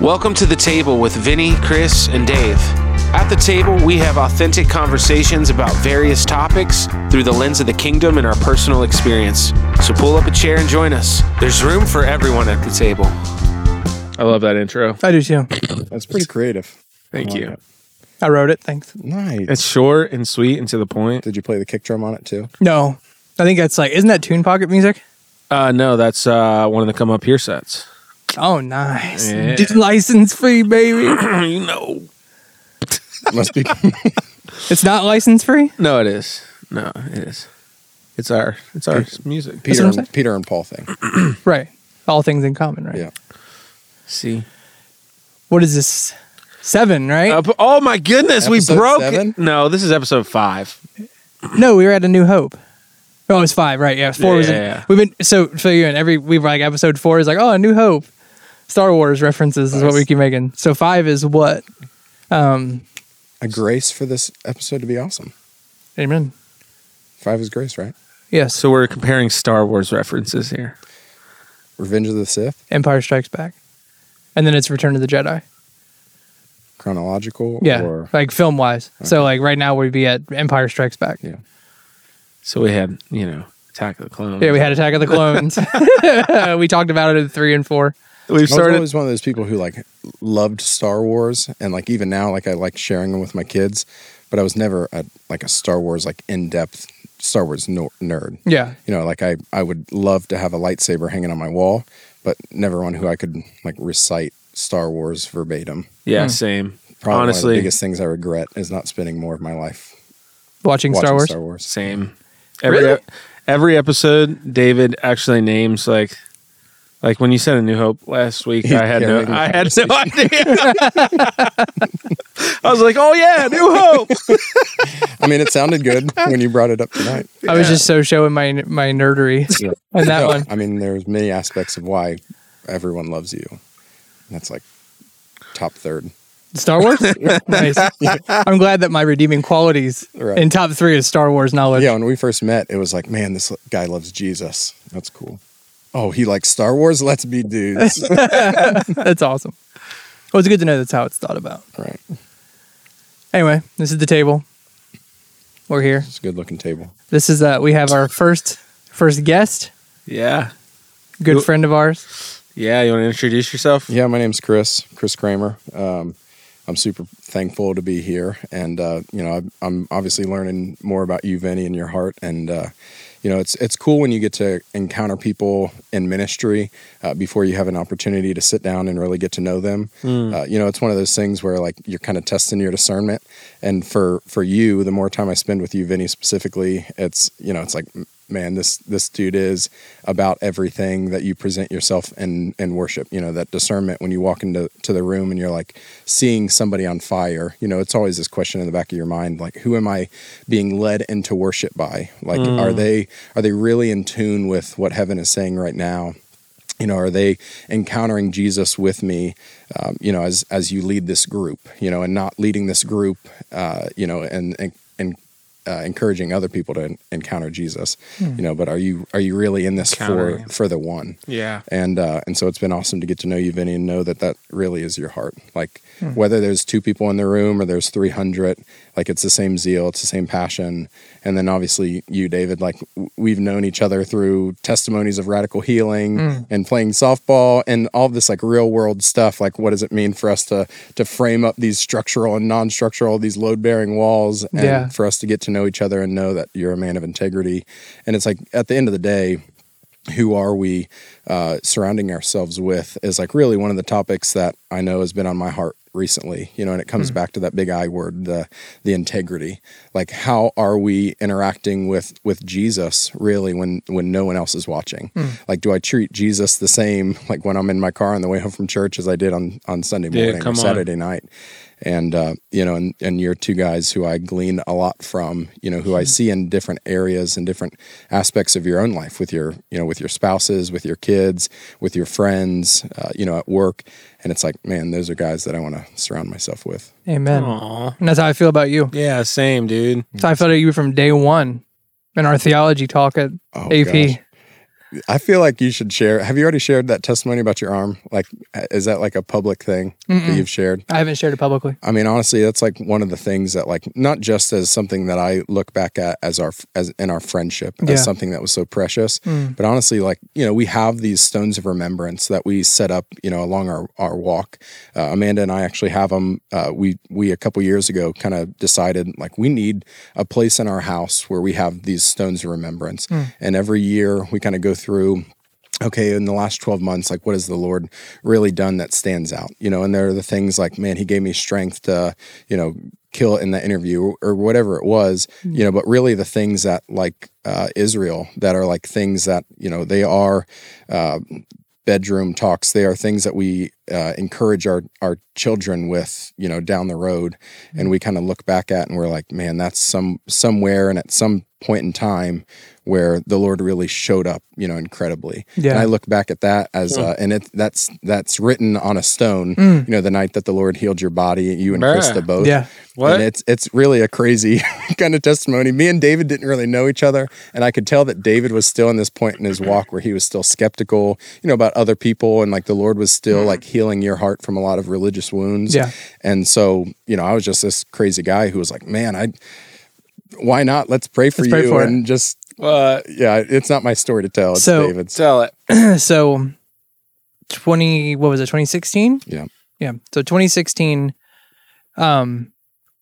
Welcome to the table with Vinny, Chris, and Dave. At the table, we have authentic conversations about various topics through the lens of the kingdom and our personal experience. So pull up a chair and join us. There's room for everyone at the table. I love that intro. I do too. That's pretty creative. Thank I you. it. I wrote it. Thanks. Nice. It's short and sweet and to the point. Did you play the kick drum on it too? No, I think that's like, isn't that TunePocket music? Uh, no, that's uh, one of the come up here sets. Oh, nice. Yeah. License free, baby. you know. Must be. it's not license free. No, it is. No, it is. It's our it's our music. Peter what saying. and, Peter and Paul thing. Right. All things in common, right? Yeah. See. What is this? Seven, right? Uh, oh my goodness, Episode we broke seven? it. No, this is episode five. no, we were at A New Hope. Oh, it's five, right? Yeah, four was. In- yeah. We've been so so you and every we were like episode four is like oh A New Hope, Star Wars references is what we keep making. So five is what? Um, A grace for this episode to be awesome. amen. Five is grace, right? Yes. So we're comparing Star Wars references here. Revenge of the Sith, Empire Strikes Back, and then it's Return of the Jedi. chronological. Yeah, Or like film wise. So like right now we'd be at Empire Strikes Back. Yeah. So we had, you know, Attack of the Clones. Yeah, we had Attack of the Clones. we talked about it in three and four. We've I was started. always one of those people who like loved Star Wars, and like even now, like I like sharing them with my kids. But I was never a, like a Star Wars like in depth Star Wars no- nerd. Yeah, You know, like I I would love to have a lightsaber hanging on my wall, but never one who I could like recite Star Wars verbatim. yeah, Hmm. same. Probably one of the biggest things I regret is not spending more of my life watching, watching Star Wars. Star Wars. same. Every Really? every episode, David actually names like. Like when you said A New Hope last week, I had no, I had no idea. I was like, "Oh yeah, New Hope." I mean, it sounded good when you brought it up tonight. I was just so showing my my nerdery Yeah. on that No, one. I mean, there's many aspects of why everyone loves you. That's like top third. Star Wars. nice. I'm glad that my redeeming qualities Right. in top three is Star Wars knowledge. Yeah, when we first met, it was like, man, this guy loves Jesus. That's cool. Oh, he likes Star Wars? Let's be dudes. That's awesome. Well, it's good to know that's how it's thought about. right. Anyway, this is the table. We're here. It's a good looking table. This is uh we have our first first guest, yeah, good Who- friend of ours. yeah. You want to introduce yourself? Yeah, my name's Chris, Chris Kramer. Um, I'm super thankful to be here. And, uh, you know, I'm- I'm obviously learning more about you, Vinny, and your heart. And, uh, you know, it's it's cool when you get to encounter people in ministry uh, before you have an opportunity to sit down and really get to know them. Uh, you know, it's one of those things where like you're kind of testing your discernment. And for for you, the more time I spend with you, Vinny, specifically, it's you know, it's like man, this this dude is about everything that you present yourself in in worship. You know, that discernment when you walk into to the room and you're like seeing somebody on fire. You know, it's always this question in the back of your mind, like, who am I being led into worship by? Like, are they are they really in tune with what heaven is saying right now? you know are they encountering jesus with me um, you know as as you lead this group you know and not leading this group uh, you know and and, and uh, encouraging other people to encounter jesus you know but are you are you really in this for him. for the one Yeah. and uh, and so it's been awesome to get to know you, Vinny, and know that that really is your heart. Like whether there's two people in the room or there's 300, like it's the same zeal, it's the same passion. And then obviously you, David, like we've known each other through testimonies of radical healing and playing softball and all this like real world stuff. Like what does it mean for us to to frame up these structural and non-structural, these load bearing walls, and Yeah. for us to get to know each other and know that you're a man of integrity. And it's like at the end of the day who are we uh, surrounding ourselves with is like really one of the topics that I know has been on my heart recently. You know, and it comes hmm. back to that big I word, the the integrity. Like, how are we interacting with with Jesus really when when no one else is watching? Hmm. Like, do I treat Jesus the same like when I'm in my car on the way home from church as I did on on Sunday morning come or on. Saturday night? And uh, you know, and, and you're two guys who I glean a lot from, you know, who I see in different areas and different aspects of your own life with your, you know, with your spouses, with your kids, with your friends, uh, you know, at work, and it's like, man, those are guys that I want to surround myself with. Amen. Aw. And that's how I feel about you. Yeah, same, dude. That's how I felt about you from day one in our theology talk at Oh, AP. gosh. I feel like you should share. Have you already shared that testimony about your arm? Like, is that like a public thing that Mm-mm. you've shared? I haven't shared it publicly. I mean, honestly, that's like one of the things that, like, not just as something that I look back at as our as in our friendship as Yeah. something that was so precious, Mm. but honestly, like, you know, we have these stones of remembrance that we set up, you know, along our our walk. Uh, Amanda and I actually have them. Uh, we we a couple years ago kind of decided like we need a place in our house where we have these stones of remembrance, Mm. and every year we kind of go through okay, in the last 12 months, like what has the Lord really done that stands out? You know, and there are the things like, man, he gave me strength to, you know, kill in that interview or whatever it was, you know, but really the things that like uh, Israel that are like things that, you know, they are uh, bedroom talks. They are things that we uh, encourage our, our children with, you know, down the road. And we kind of look back at and we're like, man, that's some somewhere and at some point in time where the Lord really showed up, you know, incredibly. Yeah. And I look back at that as, uh, and it that's that's written on a stone. Mm. You know, the night that the Lord healed your body, you and Bruh. Krista both. Yeah. What? And it's it's really a crazy kind of testimony. Me and David didn't really know each other, and I could tell that David was still in this point in his walk where he was still skeptical, you know, about other people, and like the Lord was still like healing your heart from a lot of religious wounds. Yeah. And so, you know, I was just this crazy guy who was like, man, I. Why not? Let's pray for Let's pray you for it. and just What? yeah. It's not my story to tell. It's So- David's. Tell it. so 20 what was it 2016 Yeah. yeah so 2016 um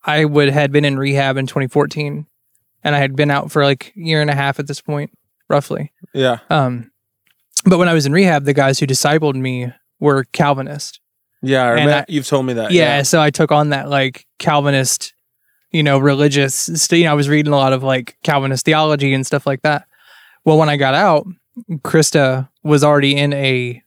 i would had been in rehab in 2014 and i had been out for like a year and a half at this point roughly Yeah. um but when i was in rehab the guys who discipled me were calvinist Yeah. I remember, I- you've told me that. yeah, so i took on that like calvinist you know religious you know i was reading a lot of like calvinist theology and stuff like that well when i got out krista was already in a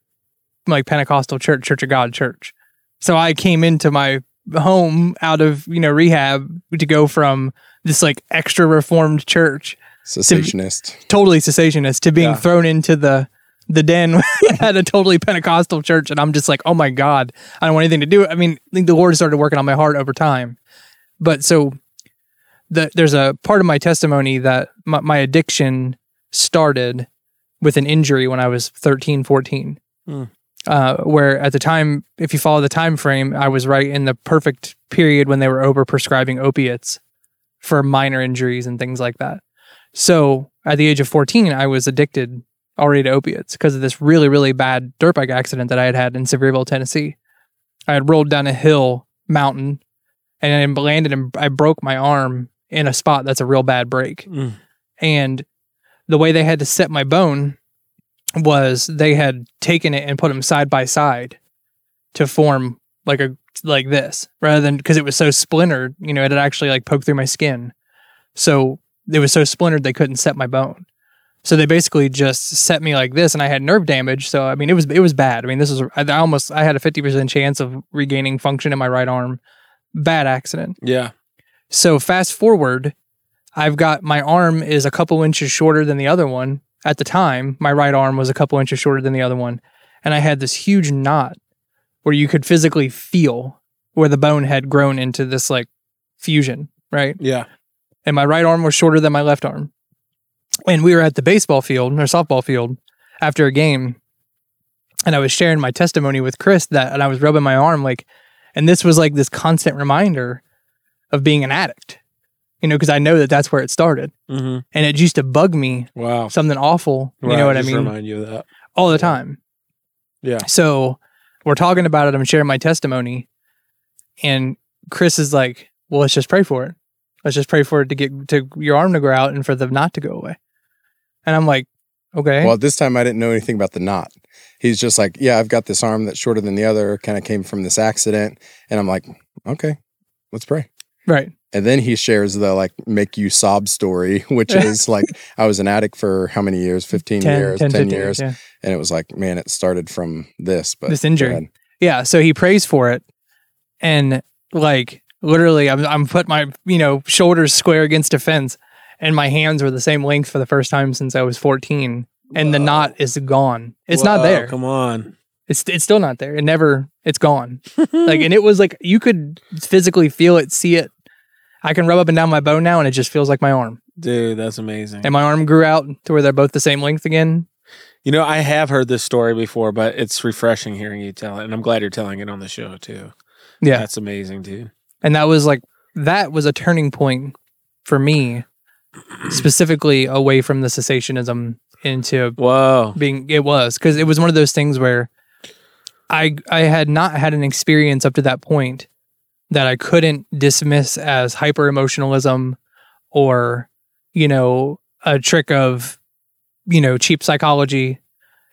like pentecostal church church of god church so i came into my home out of you know rehab to go from this like extra reformed church Cessationist. totally cessationist to being Yeah. thrown into the the den at a totally Pentecostal church, and I'm just like, oh my god, I don't want anything to do. I mean, I think the Lord started working on my heart over time, but so the, there's a part of my testimony that my, my addiction started with an injury when I was 13, 14. Hmm. Uh, where at the time, if you follow the time frame, I was right in the perfect period when they were over prescribing opiates for minor injuries and things like that. So at the age of 14, I was addicted already to opiates because of this really, really bad dirt bike accident that I had had in Sevierville, Tennessee. I had rolled down a hill mountain and I landed and I broke my arm in a spot that's a real bad break. Mm. And the way they had to set my bone was they had taken it and put them side by side to form like a like this rather than because it was so splintered you know it had actually like poked through my skin. So it was so splintered they couldn't set my bone. So they basically just set me like this and i had nerve damage. So i mean it was it was bad. I mean this was i I almost i had a 50% chance of regaining function in my right arm bad accident Yeah. so fast forward, I've got my arm is a couple inches shorter than the other one. At the time, my right arm was a couple inches shorter than the other one. And I had this huge knot where you could physically feel where the bone had grown into this like fusion, right? Yeah. And my right arm was shorter than my left arm. And we were at the baseball field or softball field after a game. And I was sharing my testimony with Chris that, and I was rubbing my arm like, and this was like this constant reminder of being an addict, you know, because I know that that's where it started. Mm-hmm. And it used to bug me Wow. something awful, you know what I mean? Remind you of that. All the time. Yeah. So we're talking about it. I'm sharing my testimony. And Chris is like, well, let's just pray for it. Let's just pray for it to get to your arm to grow out and for them not to go away. And I'm like, okay. Well, this time I didn't know anything about the knot. He's just like, yeah, I've got this arm that's shorter than the other, kind of came from this accident. And I'm like, okay, let's pray. right. And then he shares the like make you sob story, which is like, I was an addict for how many years? 15 10, years, 10, 10, 15 years. Yeah. And it was like, man, it started from this, but This injury. Yeah, so he prays for it, and like literally, I'm I'm put my you know shoulders square against a fence, and my hands were the same length for the first time since I was 14, and the knot is gone. It's not there. Come on. It's it's still not there. It never. It's gone. like, and it was like you could physically feel it, see it. I can rub up and down my bone now, and it just feels like my arm. Dude, that's amazing. And my arm grew out to where they're both the same length again. You know, I have heard this story before, but it's refreshing hearing you tell it, and I'm glad you're telling it on the show too. Yeah. That's amazing, dude. and that was like that was a turning point for me specifically away from the cessationism into Whoa. being it was because it was one of those things where i i had not had an experience up to that point that i couldn't dismiss as hyper emotionalism or you know a trick of you know cheap psychology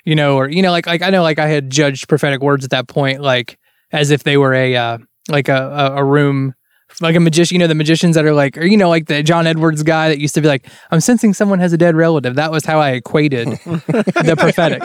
you know or you know like like i know like i had judged prophetic words at that point like as if they were a uh like a a, a room like a magician, you know, the magicians that are like, or you know, like the John Edwards guy that used to be like, I'm sensing someone has a dead relative. That was how I equated the prophetic.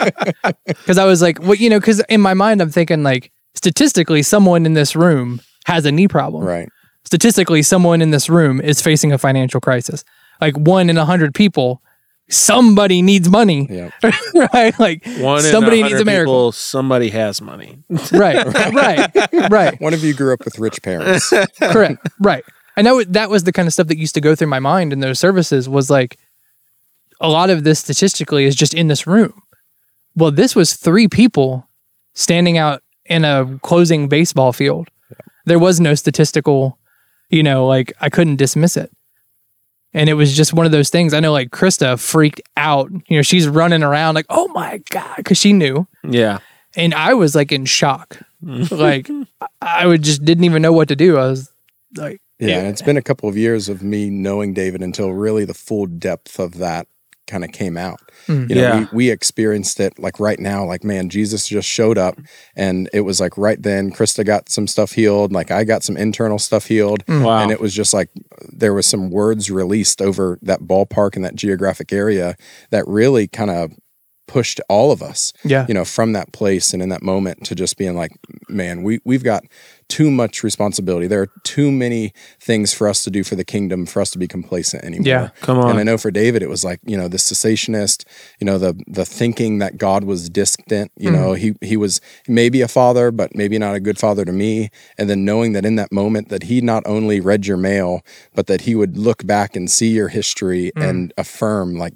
Because I was like, well, you know, because in my mind, I'm thinking like, statistically, someone in this room has a knee problem. Right. Statistically, someone in this room is facing a financial crisis. Like one in a hundred people, somebody needs money, Yeah. right? Like One somebody in needs a miracle, people, somebody has money. right? Right? Right? One of you grew up with rich parents. Correct. Right. I know that was the kind of stuff that used to go through my mind in those services was like a lot of this statistically is just in this room. Well, this was three people standing out in a closing baseball field. There was no statistical, you know, like I couldn't dismiss it. And it was just one of those things. I know like Krista freaked out. You know, she's running around like, oh my God, because she knew Yeah. and I was like in shock. Mm. like I- I would just didn't even know what to do. I was like, Yeah, and it's been a couple of years of me knowing David until really the full depth of that kind of came out. Mm. You know, Yeah. we, we experienced it like right now, like man, Jesus just showed up and it was like right then Krista got some stuff healed, like I got some internal stuff healed. Wow. And it was just like there was some words released over that ballpark and that geographic area that really kind of pushed all of us yeah, you know, from that place and in that moment to just being like, man, we we've got too much responsibility. There are too many things for us to do for the kingdom for us to be complacent anymore. Yeah. Come on. And I know for David, it was like you know the cessationist, you know the the thinking that God was distant. You know mm-hmm. he he was maybe a father, but maybe not a good father to me. And then knowing that in that moment that he not only read your mail, but that he would look back and see your history mm. and affirm like.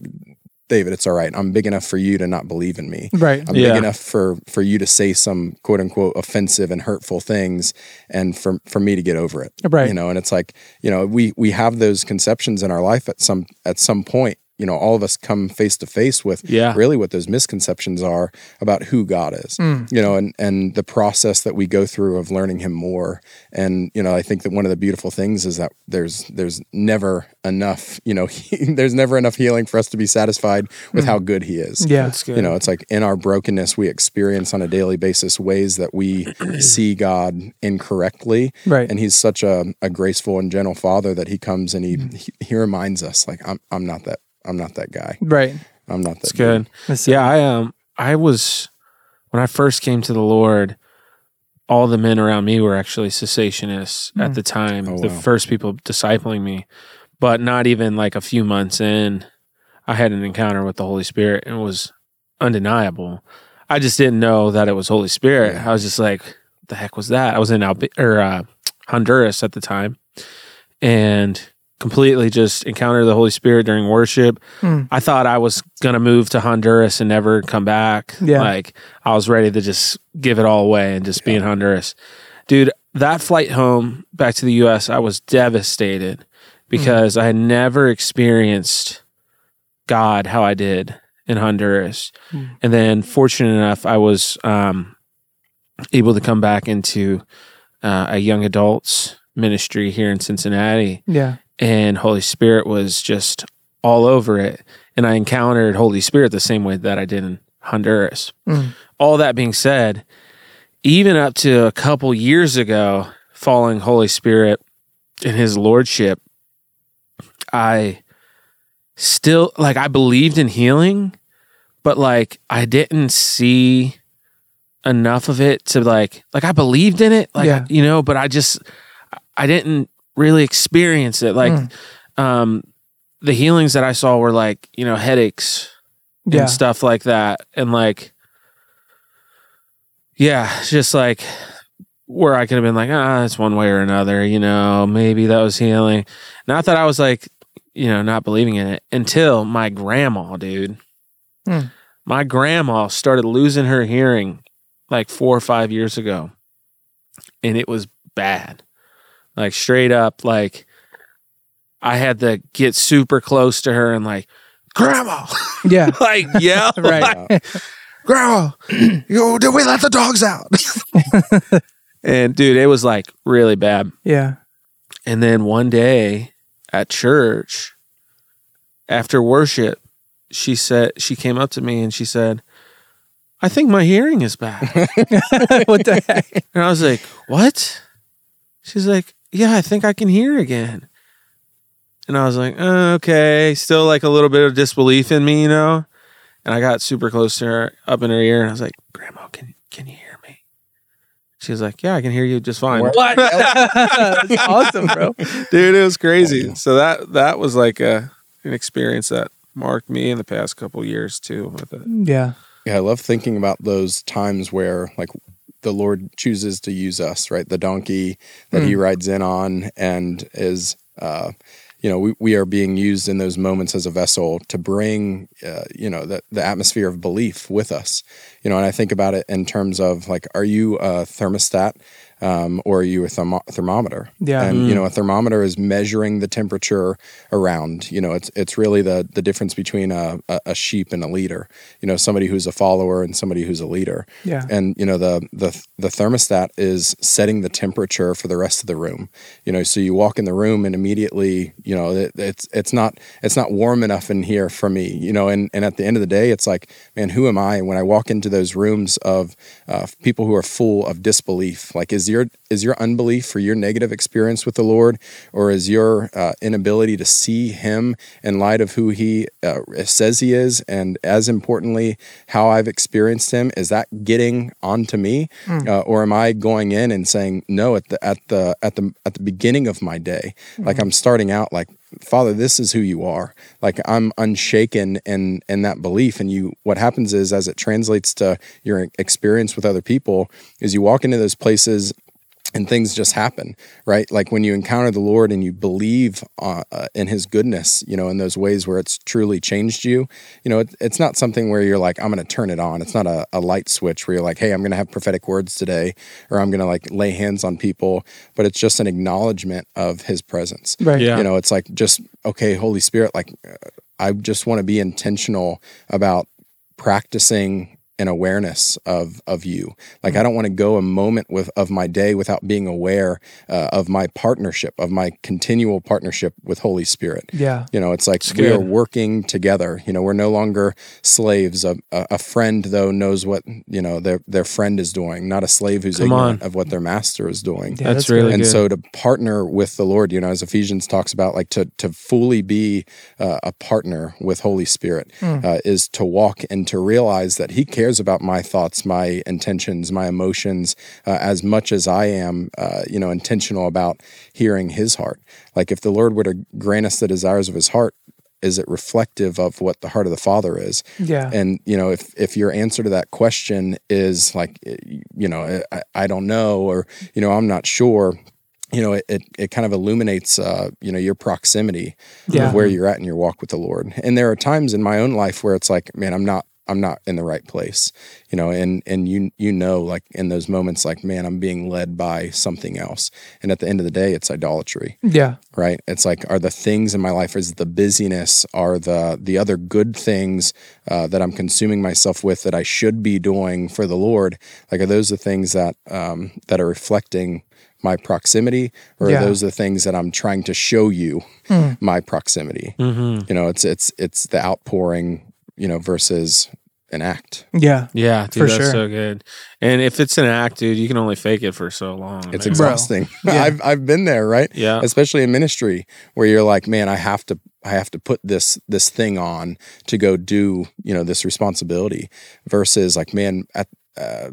David, it's all right. I'm big enough for you to not believe in me. right. I'm Yeah. big enough for for you to say some quote unquote offensive and hurtful things, and for for me to get over it. Right. You know, and it's like you know we we have those conceptions in our life at some at some point. You know, all of us come face to face with Yeah. really what those misconceptions are about who God is. Mm. You know, and and the process that we go through of learning Him more. And you know, I think that one of the beautiful things is that there's there's never enough. You know, there's never enough healing for us to be satisfied with how good He is Yeah. That's good. you know it's like in our brokenness we experience on a daily basis ways that we see god incorrectly Right. and he's such a, a graceful and gentle father that he comes and he, he he reminds us like i'm i'm not that i'm not that guy right. i'm not that That's good. That's- Yeah, I um I was when I first came to the Lord, all the men around me were actually cessationists at Mm. the time. Oh, the wow. first people discipling me. But not even like a few months in, I had an encounter with the Holy Spirit and it was undeniable. I just didn't know that it was Holy Spirit. Yeah. I was just like, what the heck was that? I was in Albi- or uh, Honduras at the time and completely just encountered the Holy Spirit during worship. Mm. I thought I was going to move to Honduras and never come back. Yeah. Like I was ready to just give it all away and just be in Honduras. Dude, that flight home back to the US, I was devastated because I had never experienced God how I did in Honduras. Mm. And then fortunate enough, I was um, able to come back into uh, a young adults ministry here in Cincinnati Yeah. And Holy Spirit was just all over it. And I encountered Holy Spirit the same way that I did in Honduras. Mm. All that being said, even up to a couple years ago, following Holy Spirit and his lordship, I still like I believed in healing, but like I didn't see enough of it to like like I believed in it, like Yeah. you know, but I just I didn't really experience it. Like Mm. um the healings that I saw were like, you know, headaches Yeah. and stuff like that. And like yeah, just like where I could have been like, ah, it's one way or another, you know, maybe that was healing. Not that I was like, you know, not believing in it until my grandma, dude. Hmm. My grandma started losing her hearing like four or five years ago, and it was bad. Like straight up, like I had to get super close to her and like, Grandma, Yeah. like yeah, Right. like, Grandma, yo, did we let the dogs out? and dude, it was like really bad. Yeah. And then one day at church, after worship, she said she came up to me and she said, "I think my hearing is back." what the heck? and I was like, "What?" She's like, "Yeah, I think I can hear again." And I was like, "Uh, "Okay." Still like a little bit of disbelief in me, you know. And I got super close to her, up in her ear, and I was like, "Grandma, can can you hear me?" She was like, "Yeah, I can hear you just fine." What? What? That's awesome, bro. dude it was crazy so that that was like a an experience that marked me in the past couple years too with it Yeah. Yeah, I love thinking about those times where like the Lord chooses to use us, right? The donkey that he rides in on and is uh you know, we, we are being used in those moments as a vessel to bring, uh, you know, the, the atmosphere of belief with us. You know, and I think about it in terms of like, are you a thermostat um, or are you a thermo- thermometer? Yeah. And you know, a thermometer is measuring the temperature around. You know, it's it's really the the difference between a, a, sheep and a leader. You know, somebody who's a follower and somebody who's a leader. Yeah. And you know, the the the thermostat is setting the temperature for the rest of the room. You know, so you walk in the room and immediately, you know, it, it's it's not it's not warm enough in here for me. You know, and and at the end of the day, it's like, man, who am I when I walk into those rooms of uh, people who are full of disbelief? Like, is your is your unbelief for your negative experience with the Lord, or is your uh, inability to see Him in light of who He uh, says He is, and as importantly, how I've experienced Him, is that getting onto me, uh, or am I going in and saying no at the at the at the at the beginning of my day, like I'm starting out like Father, this is who you are. Like I'm unshaken in in that belief. And you what happens is as it translates to your experience with other people, is you walk into those places and things just happen, right? Like when you encounter the Lord and you believe uh, uh, in His goodness, you know, in those ways where it's truly changed you. You know, it, it's not something where you're like, I'm going to turn it on. It's not a, a light switch where you're like, hey, I'm going to have prophetic words today, or I'm going to like lay hands on people. But it's just an acknowledgement of His presence. Right. Yeah. You know, it's like just okay, Holy Spirit. Like, uh, I just want to be intentional about practicing an awareness of of you. Like I don't want to go a moment with of my day without being aware uh, of my partnership, of my continual partnership with Holy Spirit. Yeah. You know, it's like It's we are working together. You know, we're no longer slaves. A, a, a friend, though, knows what you know their their friend is doing, not a slave who's Come ignorant on. of what their master is doing. Yeah, That's really and good. so to partner with the Lord, you know, as Ephesians talks about, like to to fully be uh, a partner with Holy Spirit Hmm. uh, is to walk and to realize that He cares about my thoughts, my intentions, my emotions, uh, as much as I am, uh, you know, intentional about hearing His heart. Like if the Lord were to grant us the desires of His heart. Is it reflective of what the heart of the Father is? Yeah. and you know if if your answer to that question is like you know i, I don't know or you know i'm not sure you know it, it, it kind of illuminates uh, you know your proximity Yeah. of where you're at in your walk with the lord and there are times in my own life where it's like man i'm not i'm not in the right place you know and and you you know like in those moments like man i'm being led by something else and at the end of the day it's idolatry Yeah. right it's like are the things in my life is the busyness are the the other good things uh, that i'm consuming myself with that i should be doing for the lord like are those the things that um, that are reflecting my proximity or Yeah. are those the things that i'm trying to show you Hmm. my proximity Mm-hmm. you know it's it's it's the outpouring you know versus an act Yeah. Yeah, dude, For that's sure. so good. And if it's an act, dude, you can only fake it for so long. it's man. exhausting Yeah. i've i've been there right Yeah. especially in ministry where you're like man i have to i have to put this this thing on to go do you know this responsibility versus like man at uh,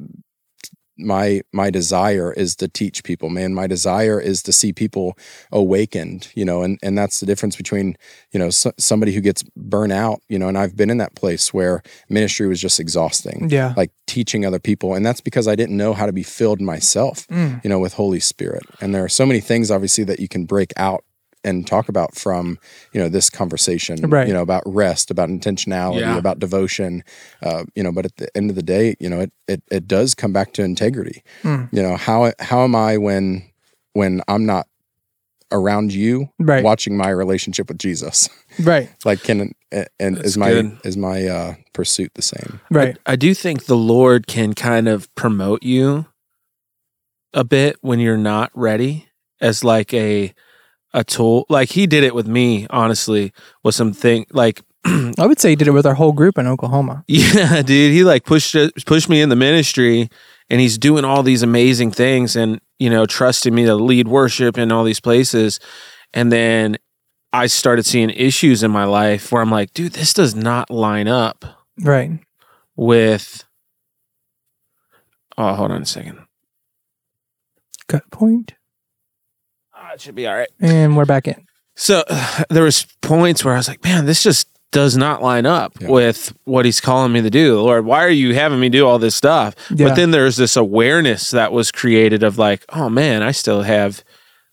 my my desire is to teach people man my desire is to see people awakened you know and and that's the difference between you know so, somebody who gets burnt out you know and I've been in that place where ministry was just exhausting Yeah. like teaching other people and that's because I didn't know how to be filled myself Mm. you know with Holy Spirit and there are so many things obviously that you can break out and talk about from you know this conversation Right. you know about rest about intentionality Yeah. about devotion uh, you know but at the end of the day you know it it, it does come back to integrity Mm. you know how how am i when when i'm not around you Right. watching my relationship with jesus Right. like can and That's is my good. is my uh pursuit the same Right. I do think the Lord can kind of promote you a bit when you're not ready as like a a tool. Like he did it with me, honestly, with something like I would say he did it with our whole group in Oklahoma. yeah, dude, he like pushed pushed me in the ministry and he's doing all these amazing things and you know, trusting me to lead worship in all these places. And then I started seeing issues in my life where I'm like, dude, this does not line up Right. with Oh, hold on a second. Cut point. It should be all right. And we're back in. So there was points where I was like, man, this just does not line up Yeah. with what he's calling me to do. Lord, why are you having me do all this stuff? Yeah. But then there's this awareness that was created of like, oh man, I still have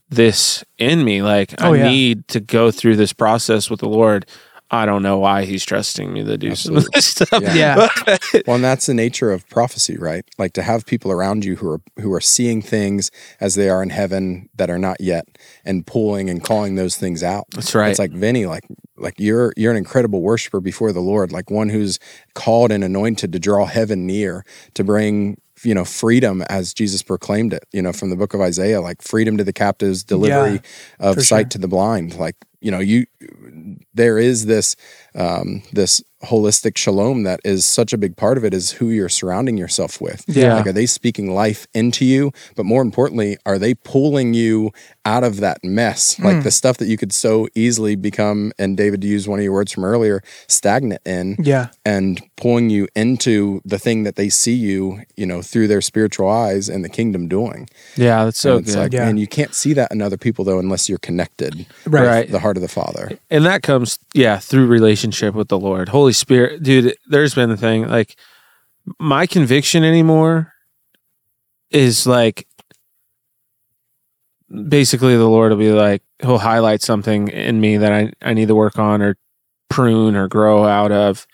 this in me. Like Oh, I yeah. need to go through this process with the Lord. I don't know why he's trusting me to do some of this stuff. Yeah. Yeah. well and that's the nature of prophecy right like to have people around you who are who are seeing things as they are in heaven that are not yet and pulling and calling those things out That's right. it's like vinny like like you're you're an incredible worshiper before the lord like one who's called and anointed to draw heaven near to bring you know freedom as jesus proclaimed it you know from the book of isaiah like freedom to the captives delivery of sight sure. to the blind like you know you there is this um this holistic shalom that is such a big part of it is who you're surrounding yourself with Yeah. like are they speaking life into you but more importantly are they pulling you out of that mess like the stuff that you could so easily become and david to use one of your words from earlier stagnant in Yeah. and pulling you into the thing that they see you you know through their spiritual eyes and the kingdom doing yeah, that's so and it's good. like Yeah. man you can't see that in other people though unless you're connected Right. Right. the heart of the father and that comes yeah through relationship with the lord. Holy spirit dude there's been a thing like my conviction anymore is like basically the lord will be like he'll highlight something in me that i, I need to work on or prune or grow out of.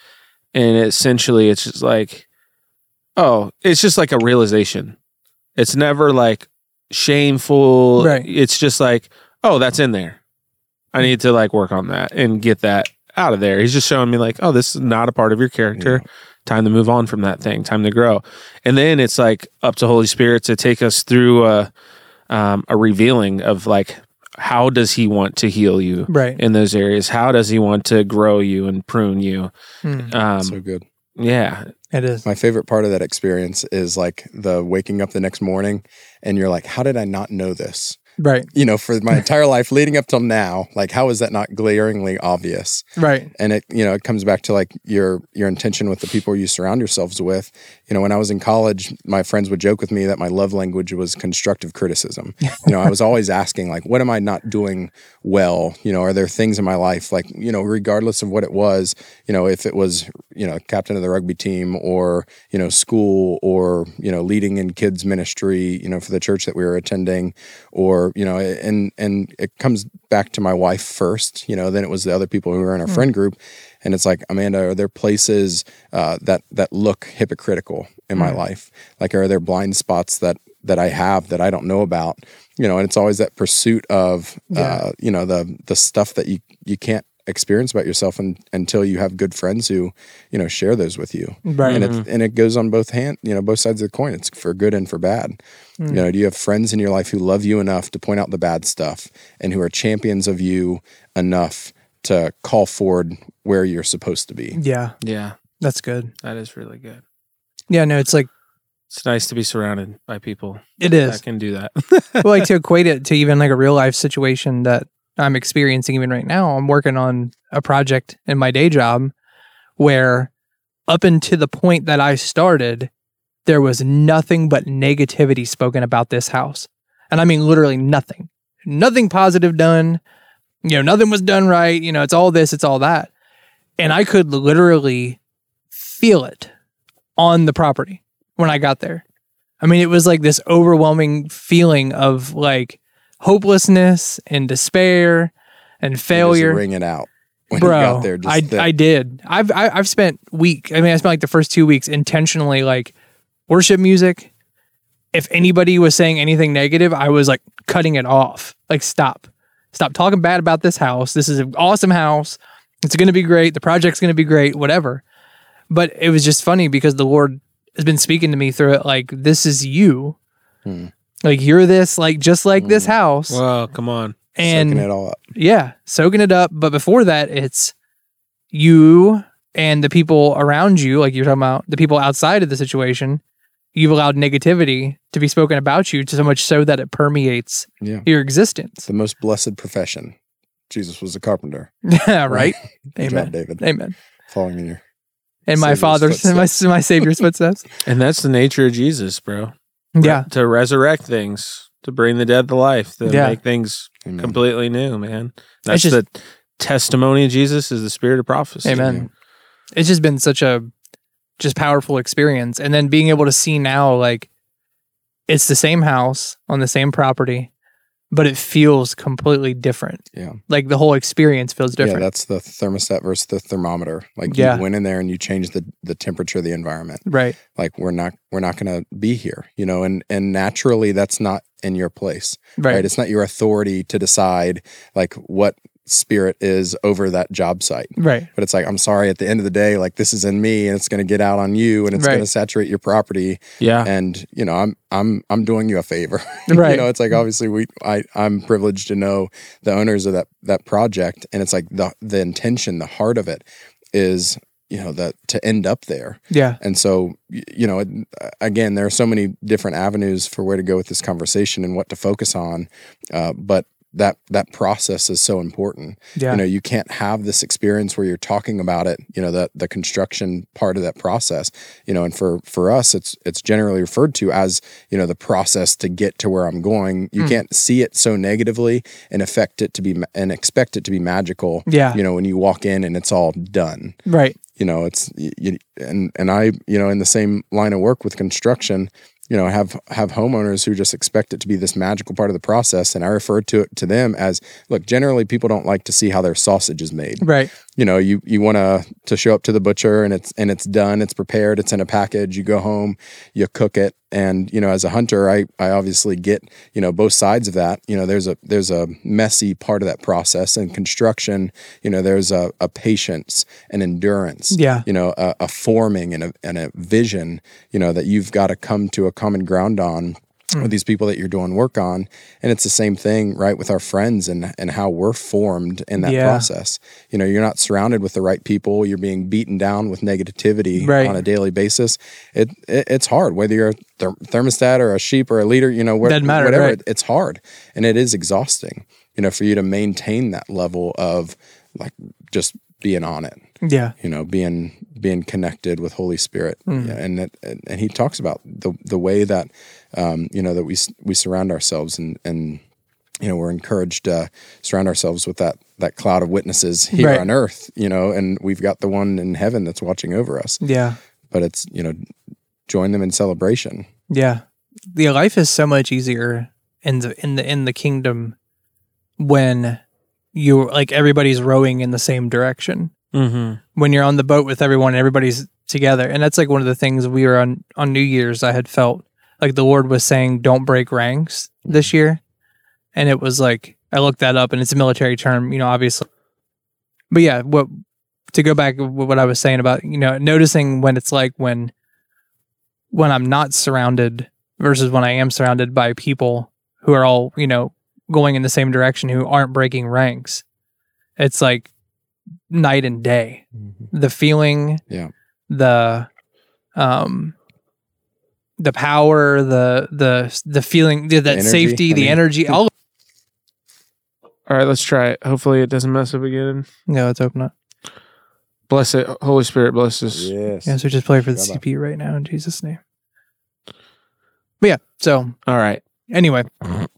And essentially it's just like oh it's just like a realization. It's never like shameful. Right. it's just like oh that's in there. I need to like work on that and get that out of there. He's just showing me like oh this is not a part of your character. Time to move on from that thing. Time to grow. And then it's like up to holy spirit to take us through a um, a revealing of like how does he want to heal you Right. in those areas? How does he want to grow you and prune you? Mm. um, so good. yeah. It is. my favorite part of that experience is like the waking up the next morning and you're like how did i not know this Right. you know for my entire life leading up till now like how is that not glaringly obvious Right. and it you know it comes back to like your your intention with the people you surround yourselves with you know when i was in college my friends would joke with me that my love language was constructive criticism you know i was always asking like what am i not doing well you know are there things in my life like you know regardless of what it was you know if it was you know captain of the rugby team or you know school or you know leading in kids ministry you know for the church that we were attending or you know and and it comes back to my wife first you know then it was the other people who were in our friend group. And it's like amanda are there places uh, that that look hypocritical in my life? Like are there blind spots that that i have that i don't know about? You know and it's always that pursuit of uh, you know the the stuff that you you can't experience about yourself un, until you have good friends who you know share those with you Right. and it mm-hmm. and it goes on both hand you know both sides of the coin it's for good and for bad you mm. know do you have friends in your life who love you enough to point out the bad stuff and who are champions of you enough to call forward where you're supposed to be Yeah. yeah That's good. that is really good Yeah. No, it's like, it's nice to be surrounded by people it is. that can do that well, like to equate it to even like a real life situation that I'm experiencing even right now. I'm working on a project in my day job where up until the point that I started, there was nothing but negativity spoken about this house. And I mean literally nothing. Nothing positive done. You know, nothing was done right. You know, it's all this, it's all that. And I could literally feel it on the property when I got there. I mean, it was like this overwhelming feeling of like hopelessness and despair. and failure. ring it out when Bro, you got there. Just I I did. I've I, I've spent week. I mean, I spent like the first two weeks intentionally like worship music. If anybody was saying anything negative, I was like cutting it off. Like stop, stop talking bad about this house. This is an awesome house. It's going to be great. The project's going to be great. Whatever. But it was just funny because the Lord has been speaking to me through it. Like this is you. Hmm. Like you're this. Like just like this mm. house. Well, come on. and soaking it all up. yeah, soaking it up. But before that, it's you and the people around you, like you're talking about the people outside of the situation. You've allowed negativity to be spoken about you to so much so that it permeates Yeah. your existence. The most blessed profession. Jesus was a carpenter. Yeah, right. Good Amen. job, David. Amen. Following in your And my Savior's father's, my, my Savior's footsteps. And that's the nature of Jesus, bro. Yeah. To resurrect things, to bring the dead to life, to Yeah. make things amen. completely new, man. That's just- the testimony of Jesus is the spirit of prophecy. Amen. It's just been such a just powerful experience. And then being able to see now, like, it's the same house on the same property, but it feels completely different. Yeah. Like the whole experience feels different. Yeah, that's the thermostat versus the thermometer. Like Yeah. you went in there and you changed the the temperature of the environment. right. Like we're not we're not going to be here, you know, and and naturally that's not in your place, Right. right? It's not your authority to decide like what spirit is over that job site. Right. But it's like I'm sorry at the end of the day like this is in me and it's going to get out on you and it's Right. going to saturate your property Yeah. and you know I'm I'm I'm doing you a favor. Right. you know, it's like obviously we I I'm privileged to know the owners of that that project and it's like the the intention, the heart of it is you know that to end up there. Yeah. And so you know, again, there are so many different avenues for where to go with this conversation and what to focus on. Uh, but that that process is so important Yeah. you know you can't have this experience where you're talking about it you know the the construction part of that process you know and for for us it's it's generally referred to as you know the process to get to where i'm going you Hmm. can't see it so negatively and affect it to be and expect it to be magical yeah. you know when you walk in and it's all done right. you know it's you, and and i you know in the same line of work with construction you know have have homeowners who just expect it to be this magical part of the process and i refer to it to them as look generally people don't like to see how their sausage is made Right. you know you you want to to show up to the butcher and it's and it's done it's prepared it's in a package you go home you cook it and you know as a hunter i i obviously get you know both sides of that you know there's a there's a messy part of that process and construction you know there's a, a patience and endurance Yeah. you know a, a forming and a, and a vision you know that you've got to come to a common ground on. With these people that you're doing work on and it's the same thing right with our friends and and how we're formed in that Yeah. process you know you're not surrounded with the right people you're being beaten down with negativity Right. on a daily basis it, it it's hard whether you're a thermostat or a sheep or a leader you know matter, whatever right. it- it's hard and it is exhausting you know for you to maintain that level of like just being on it Yeah. you know being being connected with holy spirit Mm. Yeah, and it, and he talks about the the way that um you know that we we surround ourselves and and you know we're encouraged to surround ourselves with that that cloud of witnesses here Right. on earth you know and we've got the one in heaven that's watching over us Yeah. but it's you know join them in celebration Yeah. The life is so much easier in the in the in the kingdom when you like everybody's rowing in the same direction. Mm-hmm. When you're on the boat with everyone, everybody's together. And that's like one of the things we were on on New Year's I had felt like the Lord was saying don't break ranks this year. And it was like I looked that up and it's a military term, you know, obviously. But yeah, what to go back to what I was saying about, you know, noticing when it's like when when I'm not surrounded versus when I am surrounded by people who are all, you know, going in the same direction who aren't breaking ranks. It's like night and day. The feeling, Yeah. the um the power, the the the feeling, the, that energy, safety, I the mean- energy, all All right, let's try it. Hopefully, it doesn't mess up again. Yeah, let's open up. Bless it. Holy Spirit, bless us. yes Yeah, so just play for the CP CPU right now in Jesus' name. But yeah, so All right. Anyway,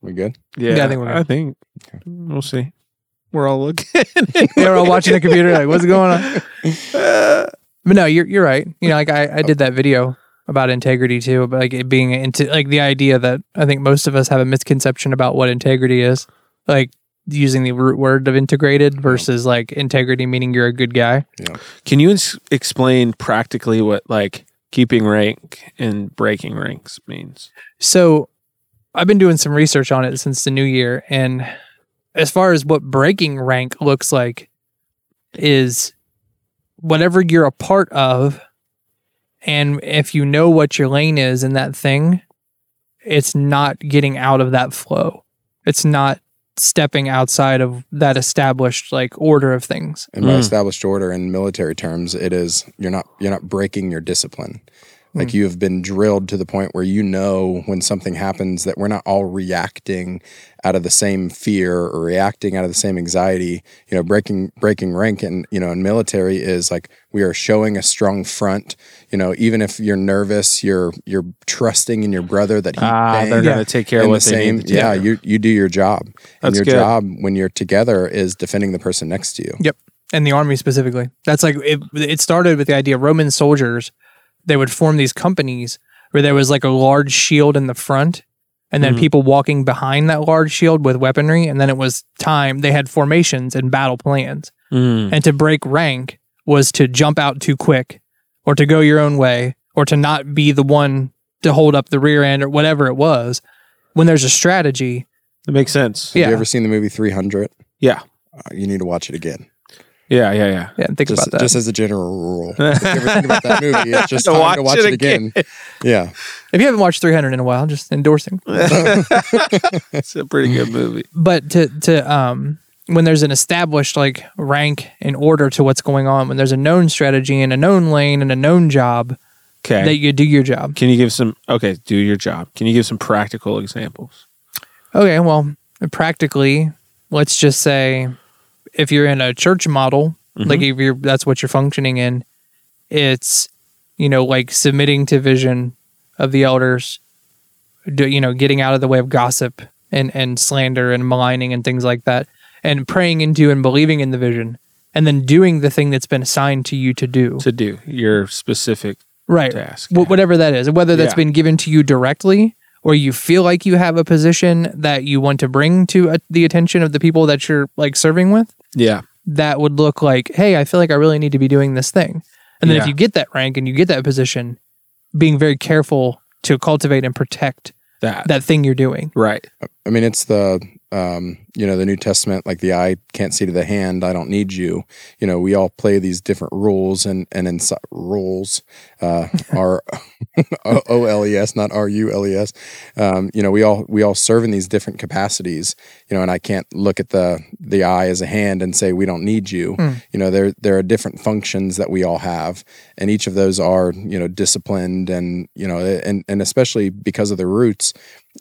we good Yeah, Yeah, I think we're good. I think Okay. we'll see. We're all looking. We're all watching the computer like, what's going on? But no, you're you're right. You know, like I, I did that video about integrity too, but like it being into like the idea that I think most of us have a misconception about what integrity is. Like using the root word of integrated versus like integrity meaning you're a good guy. Yeah. Can you ins- explain practically what like keeping rank and breaking ranks means? So I've been doing some research on it since the new year. And as far as what breaking rank looks like, is whatever you're a part of, and if you know what your lane is in that thing, it's not getting out of that flow. It's not stepping outside of that established like order of things. And by Mm. established order in military terms, it is you're not you're not breaking your discipline. Like you have been drilled to the point where you know when something happens that we're not all reacting out of the same fear or reacting out of the same anxiety. You know, breaking breaking rank and you know in military is like we are showing a strong front. You know, even if you're nervous, you're you're trusting in your brother that he ah, they're gonna take care of what the they same. need to yeah, you you do your job, and That's your good. job when you're together is defending the person next to you. Yep and the army specifically. That's like it, it started with the idea of Roman soldiers they would form these companies where there was like a large shield in the front and then Mhm. people walking behind that large shield with weaponry and then it was time they had formations and battle plans. Mm. And to break rank was to jump out too quick or to go your own way or to not be the one to hold up the rear end or whatever it was. When there's a strategy, It makes sense. Have you ever seen the movie 300? Yeah. Uh, you need to watch it again. Yeah, yeah, yeah. yeah, think Just, about that. just as a general rule. if you ever think about that movie, it's just To time watch to watch it it again. Yeah. if you haven't watched 300 in a while, just endorsing. it's a pretty good movie. but to to um when there's an established like rank and order to what's going on when there's a known strategy and a known lane and a known job Okay. that you do your job Can you give some? Okay, do your job. Can you give some practical examples? okay well practically let's just say if you're in a church model like if you're that's what you're functioning in it's you know like submitting to vision of the elders do, you know getting out of the way of gossip and and slander and maligning and things like that and praying into and believing in the vision and then doing the thing that's been assigned to you to do to do your specific right task. Wh- whatever that is whether that's Yeah. been given to you directly or you feel like you have a position that you want to bring to uh, the attention of the people that you're like serving with Yeah. that would look like, hey, I feel like I really need to be doing this thing. And then Yeah. if you get that rank and you get that position, being very careful to cultivate and protect That. that thing you're doing. right. I mean, it's the, um, you know, the New Testament, like the eye can't see to the hand, I don't need you. You know, we all play these different rules and, and in rules, uh, are O L E S, not R U L E S. Um, you know, we all, we all serve in these different capacities, you know, and I can't look at the, the eye as a hand and say, we don't need you. Hmm. You know, there, there are different functions that we all have and each of those are, you know, disciplined and, you know, and, and especially because of the roots,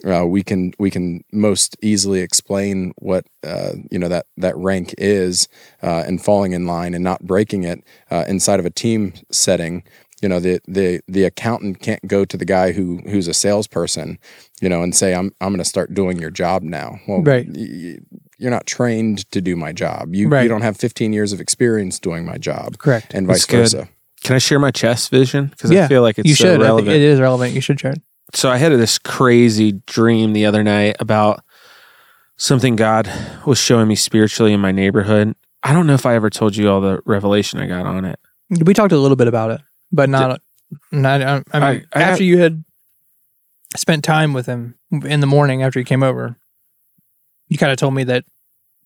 uh, we can we can most easily explain what uh, you know that that rank is uh, and falling in line and not breaking it uh, inside of a team setting. You know the the the accountant can't go to the guy who who's a salesperson, you know, and say I'm I'm going to start doing your job now. Well, Right. y- y- you're not trained to do my job. You Right. you don't have 15 years of experience doing my job, Correct. and That's vice good. versa. Can I share my chess vision? Because Yeah, I feel like it's you so should. I think relevant. it is relevant. You should share so I had this crazy dream the other night about something God was showing me spiritually in my neighborhood. I don't know if I ever told you all the revelation I got on it. We talked a little bit about it, but not. not I, I mean, I- after you had spent time with him in the morning after he came over, you kind of told me that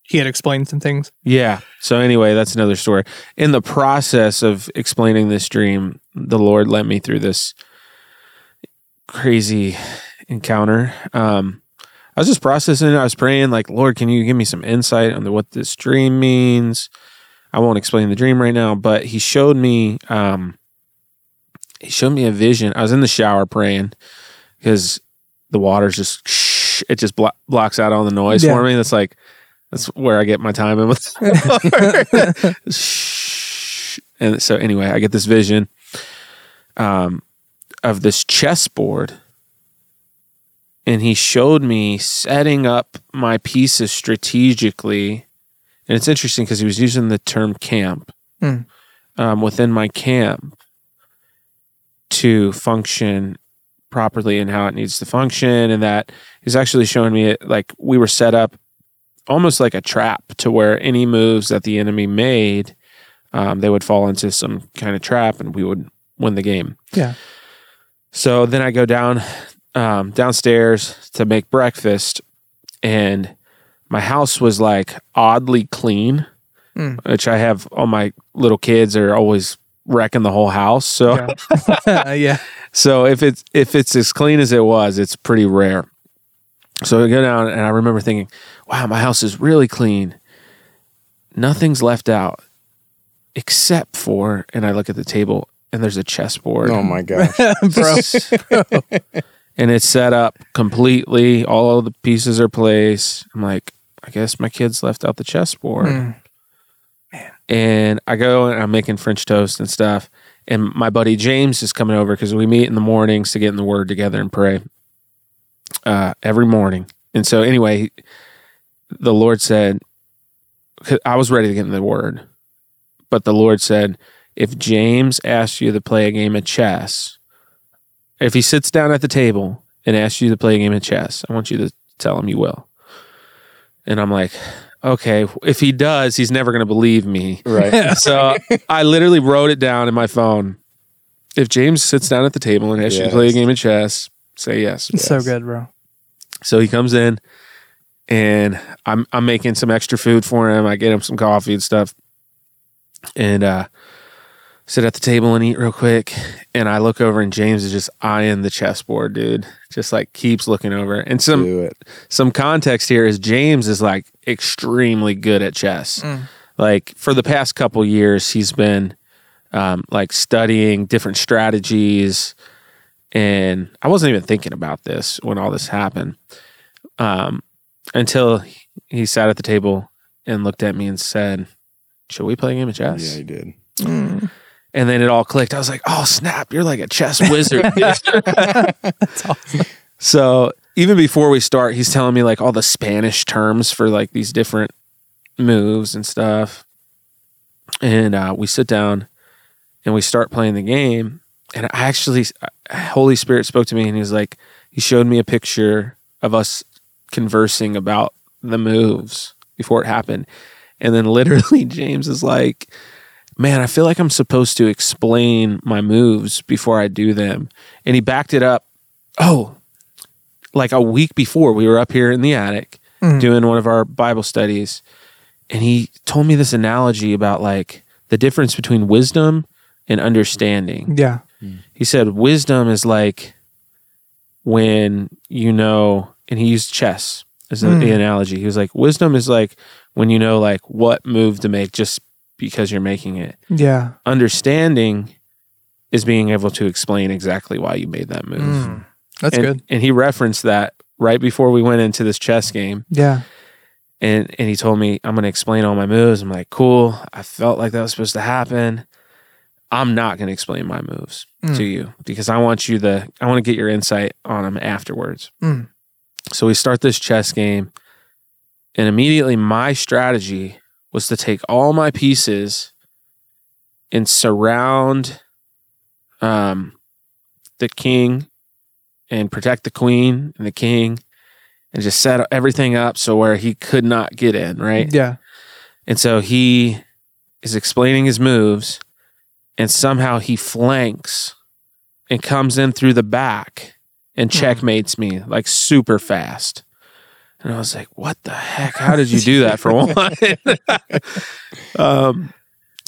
he had explained some things. Yeah. So anyway, that's another story. In the process of explaining this dream, the Lord led me through this crazy encounter. Um, I was just processing it. I was praying, like, Lord, can you give me some insight on what this dream means? I won't explain the dream right now, but he showed me um he showed me a vision. I was in the shower praying because the water's just it just blo- blocks out all the noise Yeah. for me. That's like that's where I get my time in with. And so anyway, I get this vision um of this chessboard and he showed me setting up my pieces strategically. And it's interesting because he was using the term camp Hmm. um, within my camp to function properly and how it needs to function. And that he's actually showing me it like we were set up almost like a trap to where any moves that the enemy made, um, they would fall into some kind of trap and we would win the game. Yeah. So then I go down um, downstairs to make breakfast, and my house was like oddly clean, Mm. which I have. All my little kids are always wrecking the whole house. So Yeah. yeah. so if it's if it's as clean as it was, it's pretty rare. So I go down and I remember thinking, wow, my house is really clean. Nothing's left out except for, and I look at the table and there's a chessboard. Oh my gosh. Bro. And it's set up completely. All of the pieces are placed. I'm like, I guess my kids left out the chessboard. Mm. And I go and I'm making French toast and stuff. And my buddy James is coming over because we meet in the mornings to get in the word together and pray uh, every morning. And so, anyway, the Lord said, I was ready to get in the word, but the Lord said, if James asks you to play a game of chess, if he sits down at the table and asks you to play a game of chess, I want you to tell him you will. And I'm like, okay, if he does, he's never going to believe me. right. So I literally wrote it down in my phone. If James sits down at the table and asks you to play a game of chess, say yes. It's so good, bro. So he comes in and I'm I'm making some extra food for him. I get him some coffee and stuff. And uh sit at the table and eat real quick. And I look over and James is just eyeing the chessboard, dude. Just like keeps looking over. And some Do it. some context here is James is like extremely good at chess. Mm. Like for the past couple years, he's been um, like studying different strategies, and I wasn't even thinking about this when all this happened um, until he sat at the table and looked at me and said, "Should we play a game of chess?" Yeah, he did. Mm. And then it all clicked. I was like, "Oh snap! You're like a chess wizard." That's awesome. So even before we start, he's telling me like all the Spanish terms for like these different moves and stuff. And uh, we sit down and we start playing the game. And I actually, Holy Spirit spoke to me and he was like, he showed me a picture of us conversing about the moves before it happened. And then literally, James is like, man, I feel like I'm supposed to explain my moves before I do them. And he backed it up. Oh, like a week before, we were up here in the attic Mhm. doing one of our Bible studies. And he told me this analogy about like the difference between wisdom and understanding. Yeah. He said, wisdom is like when you know, and he used chess as Mm. the analogy. He was like, wisdom is like when you know, like what move to make just because you're making it. Yeah. Understanding is being able to explain exactly why you made that move. Mm. That's and, good. And he referenced that right before we went into this chess game. Yeah. And and he told me, I'm gonna explain all my moves. I'm like, cool. I felt like that was supposed to happen. I'm not gonna explain my moves Mm. to you because I want you to I want to get your insight on them afterwards. Mm. So we start this chess game, and immediately my strategy was to take all my pieces and surround um the king and protect the queen and the king and just set everything up so where he could not get in, right? Yeah. And so he is explaining his moves, and somehow he flanks and comes in through the back and Hmm. checkmates me like super fast. And I was like, what the heck? How did you do that for one? um,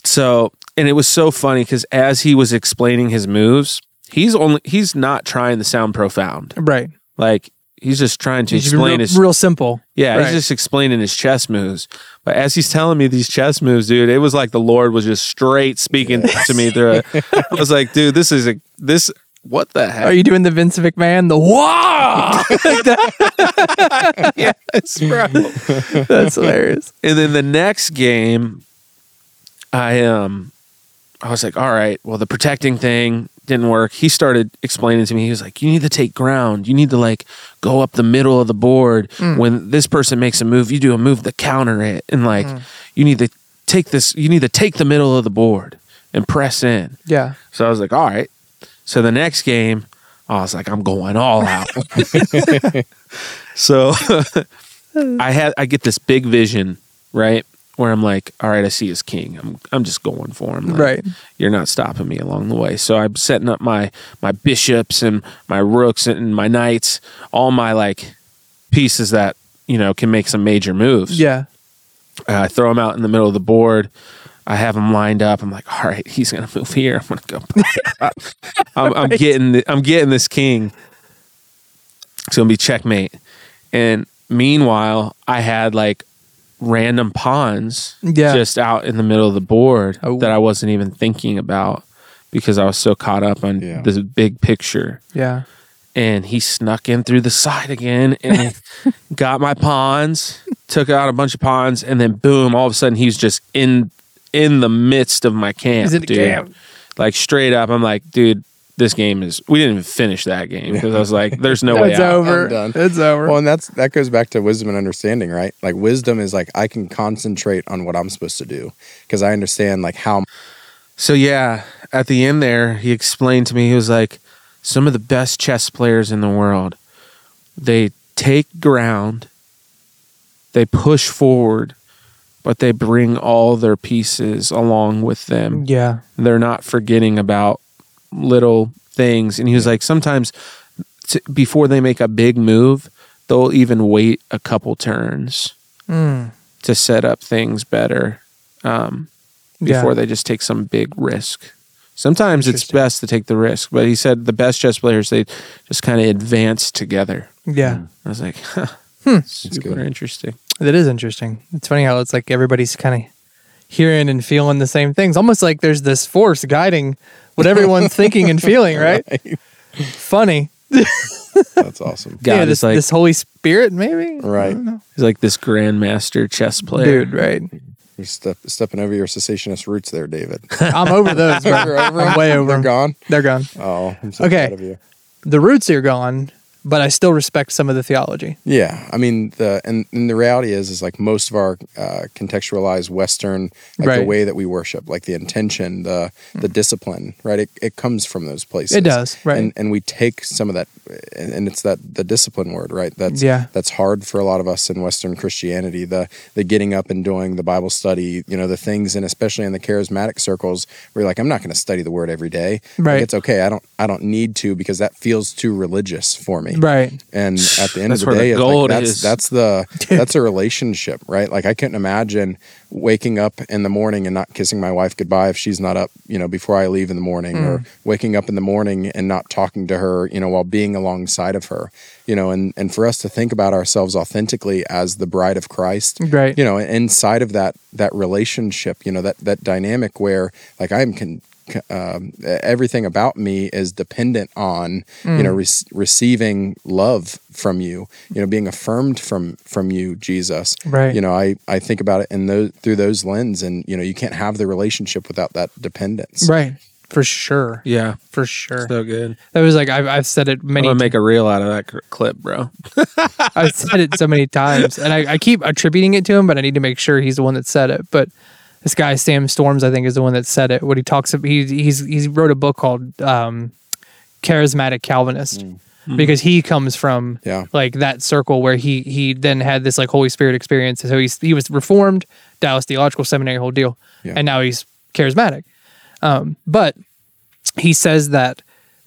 so, and it was so funny because as he was explaining his moves, he's only, he's not trying to sound profound. Right. Like, he's just trying to be explain real, his real simple. yeah, Right. he's just explaining his chess moves. But as he's telling me these chess moves, dude, it was like the Lord was just straight speaking to me through it. I was like, dude, this is a this what the heck? Are you doing the Vince McMahon? The wow! yes, bro. That's hilarious. and then the next game, I um I was like, all right, well, the protecting thing didn't work. He started explaining to me, he was like, you need to take ground. You need to like go up the middle of the board. Mm. When this person makes a move, you do a move to counter it. And like Mm. you need to take this, you need to take the middle of the board and press in. Yeah. So I was like, all right. So the next game, I was like, I'm going all out. so I had I get this big vision, right? Where I'm like, all right, I see his king. I'm I'm just going for him. Like, Right. You're not stopping me along the way. So I'm setting up my my bishops and my rooks and my knights, all my like pieces that you know can make some major moves. Yeah. Uh, I throw them out in the middle of the board. I have him lined up. I'm like, all right, he's gonna move here. I'm gonna go. I'm, I'm getting. th- I'm getting this king. It's gonna be checkmate. And meanwhile, I had like random pawns Yeah. just out in the middle of the board Oh. that I wasn't even thinking about because I was so caught up on Yeah. this big picture. Yeah. And he snuck in through the side again and got my pawns, took out a bunch of pawns, and then boom, all of a sudden he's just in in the midst of my camp. He's in dude. camp. Like straight up, I'm like, dude, this game is we didn't even finish that game because I was like, there's no way it's out. over. I'm done. It's over. Well, and that's that goes back to wisdom and understanding, right? Like wisdom is like I can concentrate on what I'm supposed to do because I understand like how So yeah, at the end there, he explained to me he was like, some of the best chess players in the world, they take ground, they push forward, but they bring all their pieces along with them. yeah. They're not forgetting about little things. And he was like, sometimes t- before they make a big move, they'll even wait a couple turns Mm. to set up things better. Um, Yeah. before they just take some big risk. Sometimes it's best to take the risk, but he said the best chess players they just kind of advance together. Yeah. I was like, huh, Hmm. super interesting. That is interesting. It's funny how it's like everybody's kind of hearing and feeling the same things. Almost like there's this force guiding what everyone's thinking and feeling, right? Funny. that's awesome. God yeah, is this, like this Holy Spirit, maybe? Right. he's like this grandmaster chess player. Dude, right? You're step, stepping over your cessationist roots there, David. I'm over those, bro. You're over I'm way over They're them. gone. They're gone. Oh, I'm so Okay. proud of you. The roots are gone, but I still respect some of the theology. Yeah, I mean the and, and the reality is is like most of our uh, contextualized Western like the way that we worship, like the intention, the the discipline, right? It, it comes from those places. It does, right. And and we take some of that, and, and it's that the discipline word, right? That's Yeah. that's hard for a lot of us in Western Christianity. The the getting up and doing the Bible study, you know, the things, and especially in the charismatic circles, where you're like, I'm not going to study the Word every day. Like, Right. it's okay. I don't I don't need to because that feels too religious for me. Right. And at the end That's of where the the day, it's like that's that's the that's a relationship, right? Like I couldn't imagine waking up in the morning and not kissing my wife goodbye if she's not up, you know, before I leave in the morning, or mm. waking up in the morning and not talking to her, you know, while being alongside of her, you know, and and for us to think about ourselves authentically as the bride of Christ, Right. you know, inside of that that relationship, you know, that that dynamic where like I'm con- c- um, everything about me is dependent on you know rec- receiving love from you, you know, being affirmed from from you, Jesus. Right. You know, I I think about it in those through those lens, and you know, you can't have the relationship without that dependence. Right. For sure. Yeah, For sure. so good. That was like I've, I've said it I'm many gonna make a reel out of that clip, bro. I've said it so many times, and I, I keep attributing it to him, but I need to make sure he's the one that said it. But this guy Sam Storms, I think, is the one that said it. What he talks about, he he's he's wrote a book called um, "Charismatic Calvinist" because he comes from Yeah. like that circle where he he then had this like Holy Spirit experience. So he's he was reformed, Dallas Theological Seminary, whole deal, Yeah. and now he's charismatic. Um, but he says that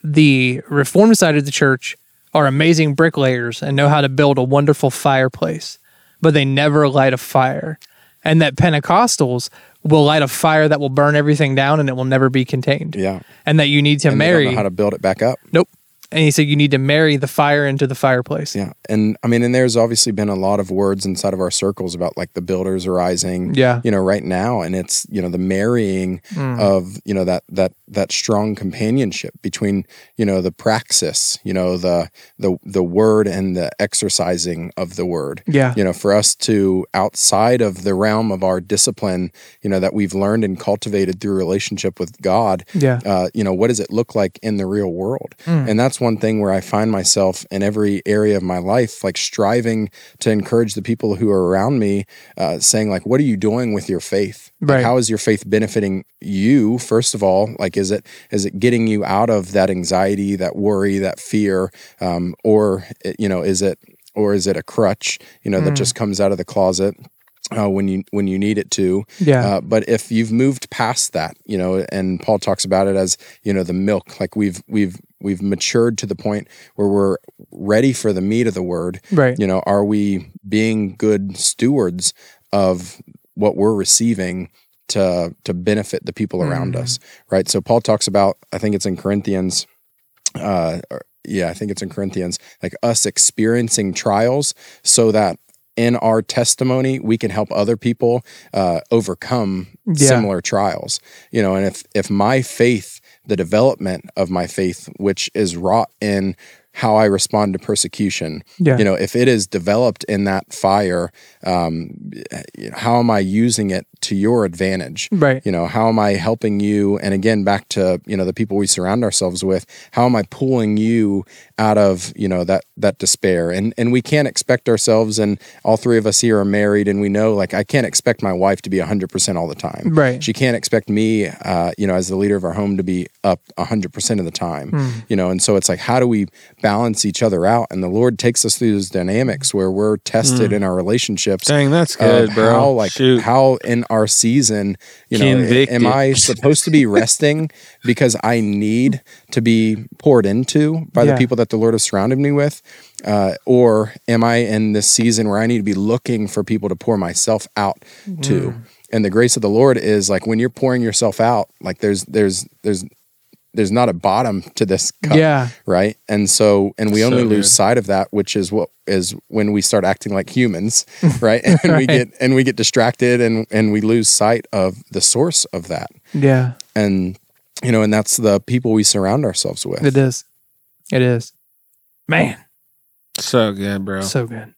the reformed side of the church are amazing bricklayers and know how to build a wonderful fireplace, but they never light a fire. And that Pentecostals will light a fire that will burn everything down and it will never be contained. Yeah. And that you need to And marry. don't know how to build it back up. nope. And he said you need to marry the fire into the fireplace. Yeah. And I mean, and there's obviously been a lot of words inside of our circles about like the builders arising, Yeah. you know, right now. And it's, you know, the marrying of, you know, that, that, that strong companionship between, you know, the praxis, you know, the, the, the word and the exercising of the word. Yeah. You know, for us to outside of the realm of our discipline, you know, that we've learned and cultivated through relationship with God, Yeah. uh, you know, what does it look like in the real world? Mm. And that's one thing where I find myself in every area of my life, like striving to encourage the people who are around me, uh, saying, like, what are you doing with your faith? Like, how is your faith benefiting you? First of all, like, is it is it getting you out of that anxiety, that worry, that fear, um, or you know, is it or is it a crutch? You know, that Mm. just comes out of the closet. Uh, when you when you need it to, Yeah. uh, but if you've moved past that, you know, and Paul talks about it as you know the milk, like we've we've we've matured to the point where we're ready for the meat of the word. right. You know, are we being good stewards of what we're receiving to to benefit the people around Mhm. us, right? So Paul talks about, I think it's in Corinthians, uh, yeah, I think it's in Corinthians, like us experiencing trials so that in our testimony we can help other people uh, overcome Yeah. similar trials. You know, and if if my faith, the development of my faith, which is wrought in how I respond to persecution, Yeah. you know, if it is developed in that fire, um, how am I using it to your advantage? right. You know, how am I helping you? And again, back to you know the people we surround ourselves with. How am I pulling you out of you know that that despair? And and we can't expect ourselves. And all three of us here are married, and we know like I can't expect my wife to be hundred percent all the time. Right. She can't expect me, uh, you know, as the leader of our home to be up hundred percent of the time. Mm. You know, and so it's like how do we balance each other out? And the Lord takes us through those dynamics where we're tested in our relationships Dang, that's good, bro. How like Shoot. how in our season, you know, Convicted. am I supposed to be resting because I need to be poured into by Yeah. the people that the Lord has surrounded me with, uh, or am I in this season where I need to be looking for people to pour myself out to? Mm. And the grace of the Lord is like when you're pouring yourself out, like there's there's there's there's not a bottom to this cup Yeah. right and so and we So only good. lose sight of that which is what is when we start acting like humans right and we get and we get distracted and and we lose sight of the source of that Yeah. and you know and that's the people we surround ourselves with It is. It is. Man, So good, bro. so good.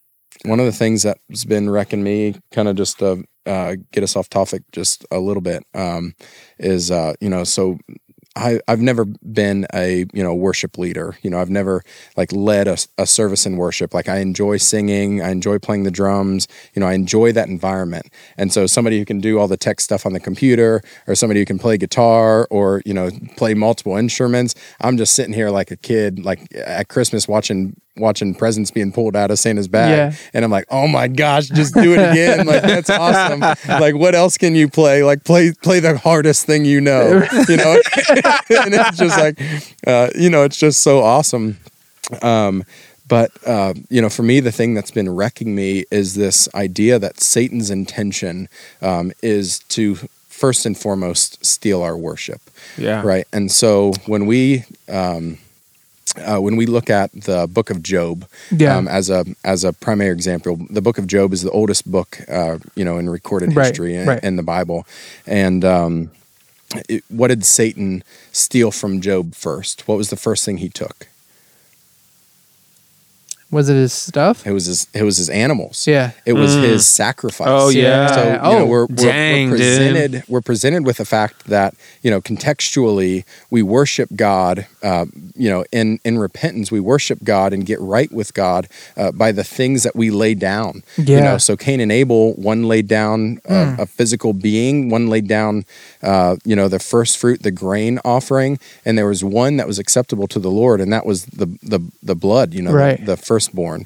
one of the things that's been wrecking me kind of just to uh, get us off topic just a little bit um, is uh, you know so I, I've never been a you know worship leader. You know, I've never like led a, a service in worship. Like I enjoy singing, I enjoy playing the drums. You know, I enjoy that environment. And so somebody who can do all the tech stuff on the computer, or somebody who can play guitar, or you know play multiple instruments. I'm just sitting here like a kid, like at Christmas watching watching presents being pulled out of Santa's bag, Yeah. and I'm like, oh my gosh, just do it again! like that's awesome. Like what else can you play? Like play play the hardest thing you know. You know, and it's just like, uh, you know, it's just so awesome. Um, but uh, you know, for me, the thing that's been wrecking me is this idea that Satan's intention um, is to first and foremost steal our worship yeah. right and so when we um, uh, when we look at the book of job Yeah. um, as a as a primary example the book of job is the oldest book uh, you know in recorded Right, history in, right. in the bible and um, it, what did satan steal from job first what was the first thing he took Was it his stuff? it was his it was his animals Yeah. it was Mm. his sacrifice Oh, yeah. So you Oh, know, we're, we're, dang, we're dude. presented we're presented with the fact that you know contextually we worship God. Uh, you know, in in repentance we worship God and get right with God uh, by the things that we lay down. Yeah. You know, so Cain and Abel, one laid down uh, a physical being, one laid down uh, you know the first fruit, the grain offering, and there was one that was acceptable to the Lord, and that was the the the blood. You know, Right. the, the firstborn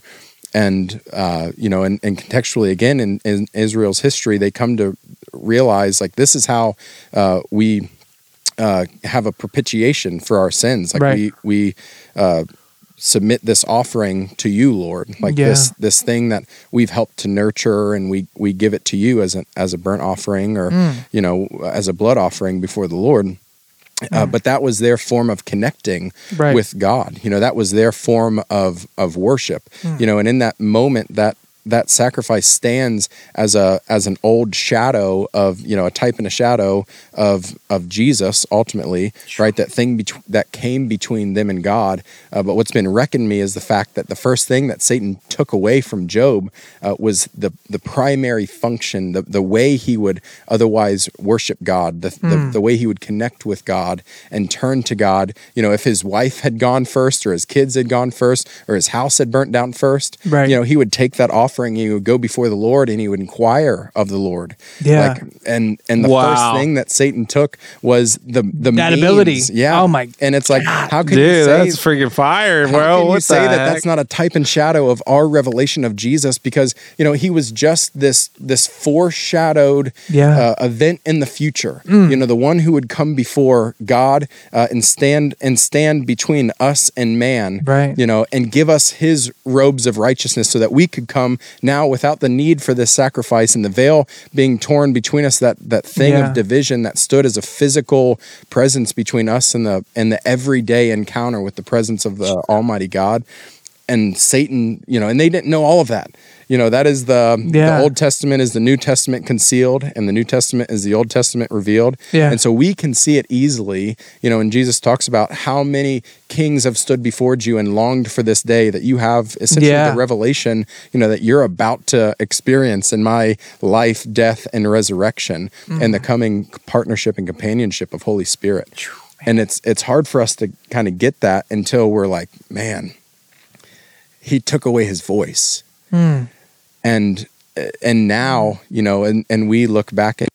and uh, you know, and, and contextually again in, in Israel's history, they come to realize like this is how uh, we uh, have a propitiation for our sins. Like Right. we we uh, submit this offering to you, Lord. Like Yeah. this this thing that we've helped to nurture, and we we give it to you as a as a burnt offering, or Mm. you know, as a blood offering before the Lord. Uh, but that was their form of connecting Right. with God. You know, that was their form of of worship. Hmm. You know, and in that moment, that that sacrifice stands as a as an old shadow of you know a type and a shadow of of Jesus ultimately, right? That thing bet- that came between them and God. Uh, but what's been wrecking me is the fact that the first thing that Satan took away from Job uh, was the the primary function, the the way he would otherwise worship God, the, the the way he would connect with God and turn to God. You know, if his wife had gone first, or his kids had gone first, or his house had burnt down first, Right. you know, he would take that offering offering, he would go before the Lord and he would inquire of the Lord. Yeah. Like, and and the Wow. first thing that Satan took was the the That means. ability. Yeah. Oh my And it's like, how can you say that's freaking fire, how bro. can you what say the that that's not a type and shadow of our revelation of Jesus? Because you know he was just this this foreshadowed Yeah. uh, event in the future. You know, the one who would come before God uh, and stand and stand between us and man. Right. You know, and give us His robes of righteousness, so that we could come now without the need for this sacrifice and the veil being torn between us. That that thing Yeah. of division that stood as a physical presence between us and the and the everyday encounter with the presence of the Almighty God and Satan, you know, and they didn't know all of that. You know, that is the Yeah. the Old Testament is the New Testament concealed, and the New Testament is the Old Testament revealed. Yeah. And so we can see it easily, you know, and Jesus talks about how many kings have stood before you and longed for this day that you have essentially Yeah. the revelation, you know, that you're about to experience in my life, death, and resurrection and the mm. coming partnership and companionship of Holy Spirit. And it's it's hard for us to kind of get that until we're like, man, he took away his voice and and now you know and and we look back at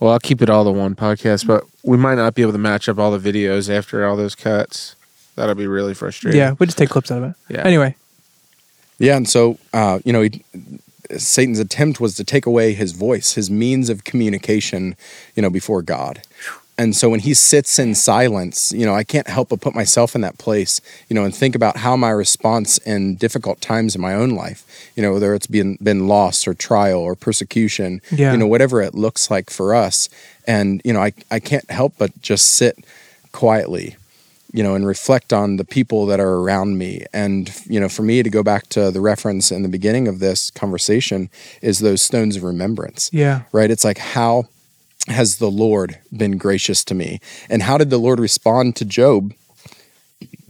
Well, I'll keep it all to one podcast, but we might not be able to match up all the videos after all those cuts. That'll be really frustrating. yeah. We just take clips out of it. Yeah. Anyway. yeah and so uh you know he, satan's attempt was to take away his voice his means of communication you know before god and so when he sits in silence you know i can't help but put myself in that place you know and think about how my response in difficult times in my own life you know whether it's been been loss or trial or persecution Yeah. you know whatever it looks like for us and you know i i can't help but just sit quietly you know, and reflect on the people that are around me. And, you know, for me to go back to the reference in the beginning of this conversation is those stones of remembrance, Yeah. right? It's like, how has the Lord been gracious to me? And how did the Lord respond to Job?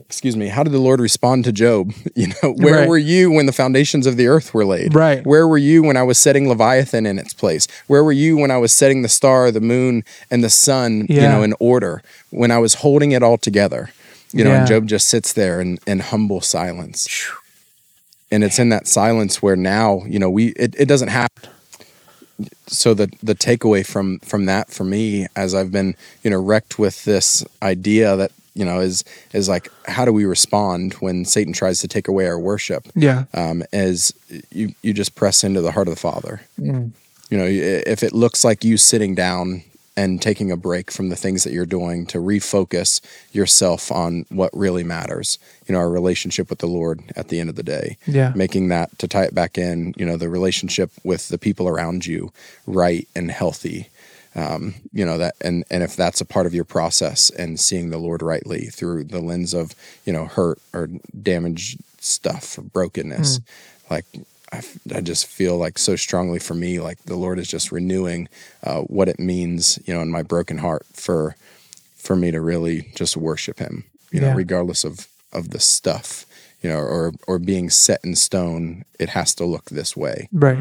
Excuse me. How did the Lord respond to Job? You know, where Right. were you when the foundations of the earth were laid? Right. Where were you when I was setting Leviathan in its place? Where were you when I was setting the star, the moon, and the sun, you know, in order? When I was holding it all together? You know, and Job just sits there in, in humble silence. And it's in that silence where now, you know, we it, it doesn't happen. So the the takeaway from from that for me as I've been, you know, wrecked with this idea that, you know, is is like how do we respond when Satan tries to take away our worship? Yeah. um, is you you just press into the heart of the Father. Mm. You know, if it looks like you sitting down and taking a break from the things that you're doing to refocus yourself on what really matters, you know, our relationship with the Lord at the end of the day, Yeah. making that to tie it back in, you know, the relationship with the people around you right and healthy. Um, you know that and and if that's a part of your process and seeing the lord rightly through the lens of you know hurt or damaged stuff or brokenness like I, f- I just feel like so strongly for me like the lord is just renewing uh, what it means you know in my broken heart for for me to really just worship him you know Yeah. regardless of of the stuff you know or or being set in stone it has to look this way Right.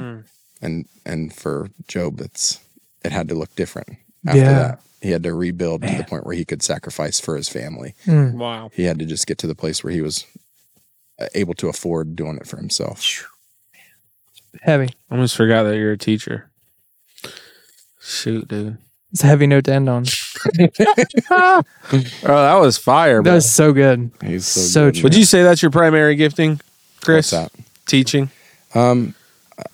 and and for job it's it had to look different after Yeah. that he had to rebuild to the point where he could sacrifice for his family Mm. Wow. he had to just get to the place where he was uh, able to afford doing it for himself Heavy. I almost forgot that you're a teacher. Shoot, dude. It's a heavy note to end on. Oh, that was fire. That bro. was so good. he's so, So good. true. Would you say that's your primary gifting, Chris? What's that Teaching. um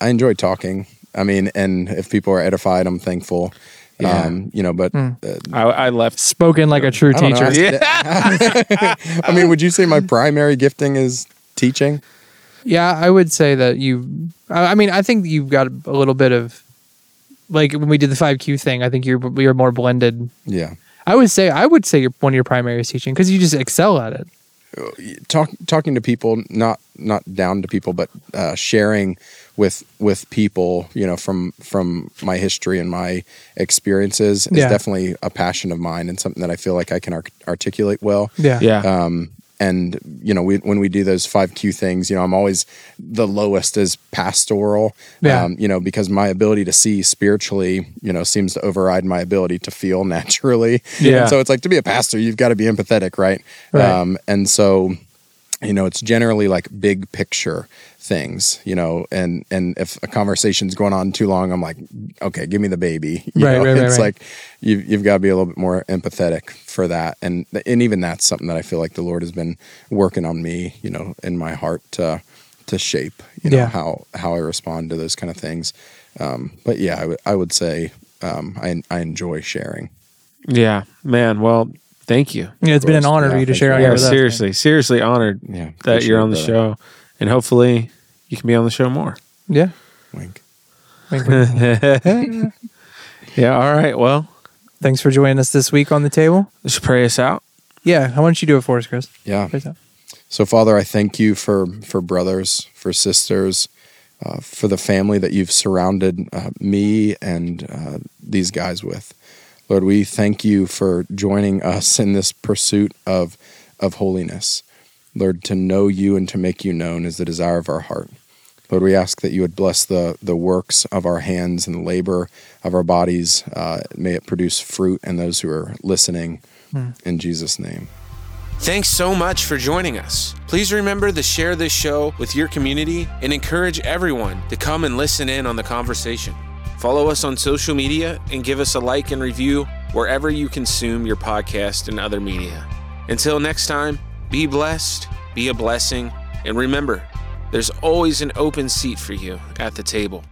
i enjoy talking i mean and if people are edified i'm thankful Yeah. um you know but Mm. uh, I, I left. Spoken like a true I don't know, teacher. I- I mean, would you say my primary gifting is teaching? Yeah, I would say that you. I I mean, I think you've got a little bit of, like when we did the five Q thing. I think you're you're more blended. Yeah. I would say I would say you're one of your primary is teaching because you just excel at it. Talk, talking to people, not not down to people, but uh, sharing with with people, you know, from from my history and my experiences is Yeah. definitely a passion of mine and something that I feel like I can arc- articulate well. Yeah. Yeah. Um, and you know, we, when we do those five Q things, you know, I'm always the lowest as pastoral. Yeah. Um, you know, because my ability to see spiritually, you know, seems to override my ability to feel naturally. Yeah. And so it's like to be a pastor, you've got to be empathetic, right? Right. Um, and so you know it's generally like big picture things you know and and if a conversation's going on too long i'm like okay give me the baby you Right, know? right, right, it's right. like you've, you've got to be a little bit more empathetic for that and and even that's something that i feel like the lord has been working on me you know in my heart to to shape you know Yeah. how how i respond to those kind of things um but yeah i would would say um i i enjoy sharing Yeah, man. Well, thank you. Yeah, it's been an honor Yeah, for you to share you. out here Yeah, with us. man. seriously, seriously honored yeah that you're on the brother. show, and hopefully you can be on the show more. Yeah. wink Wink, wink. Yeah. All right. Well, Thanks for joining us this week on the table. let's pray us out. Yeah. Why don't you do it for us, Chris? yeah us. So, Father, I thank you for for brothers, for sisters, uh, for the family that you've surrounded uh, me and uh, these guys with. Lord, we thank you for joining us in this pursuit of of holiness. Lord, to know you and to make you known is the desire of our heart. Lord, we ask that you would bless the the works of our hands and the labor of our bodies. Uh, may it produce fruit in those who are listening. In Jesus' name. Thanks so much for joining us. Please remember to share this show with your community and encourage everyone to come and listen in on the conversation. Follow us on social media and give us a like and review wherever you consume your podcast and other media. Until next time, be blessed, be a blessing, and remember, there's always an open seat for you at the table.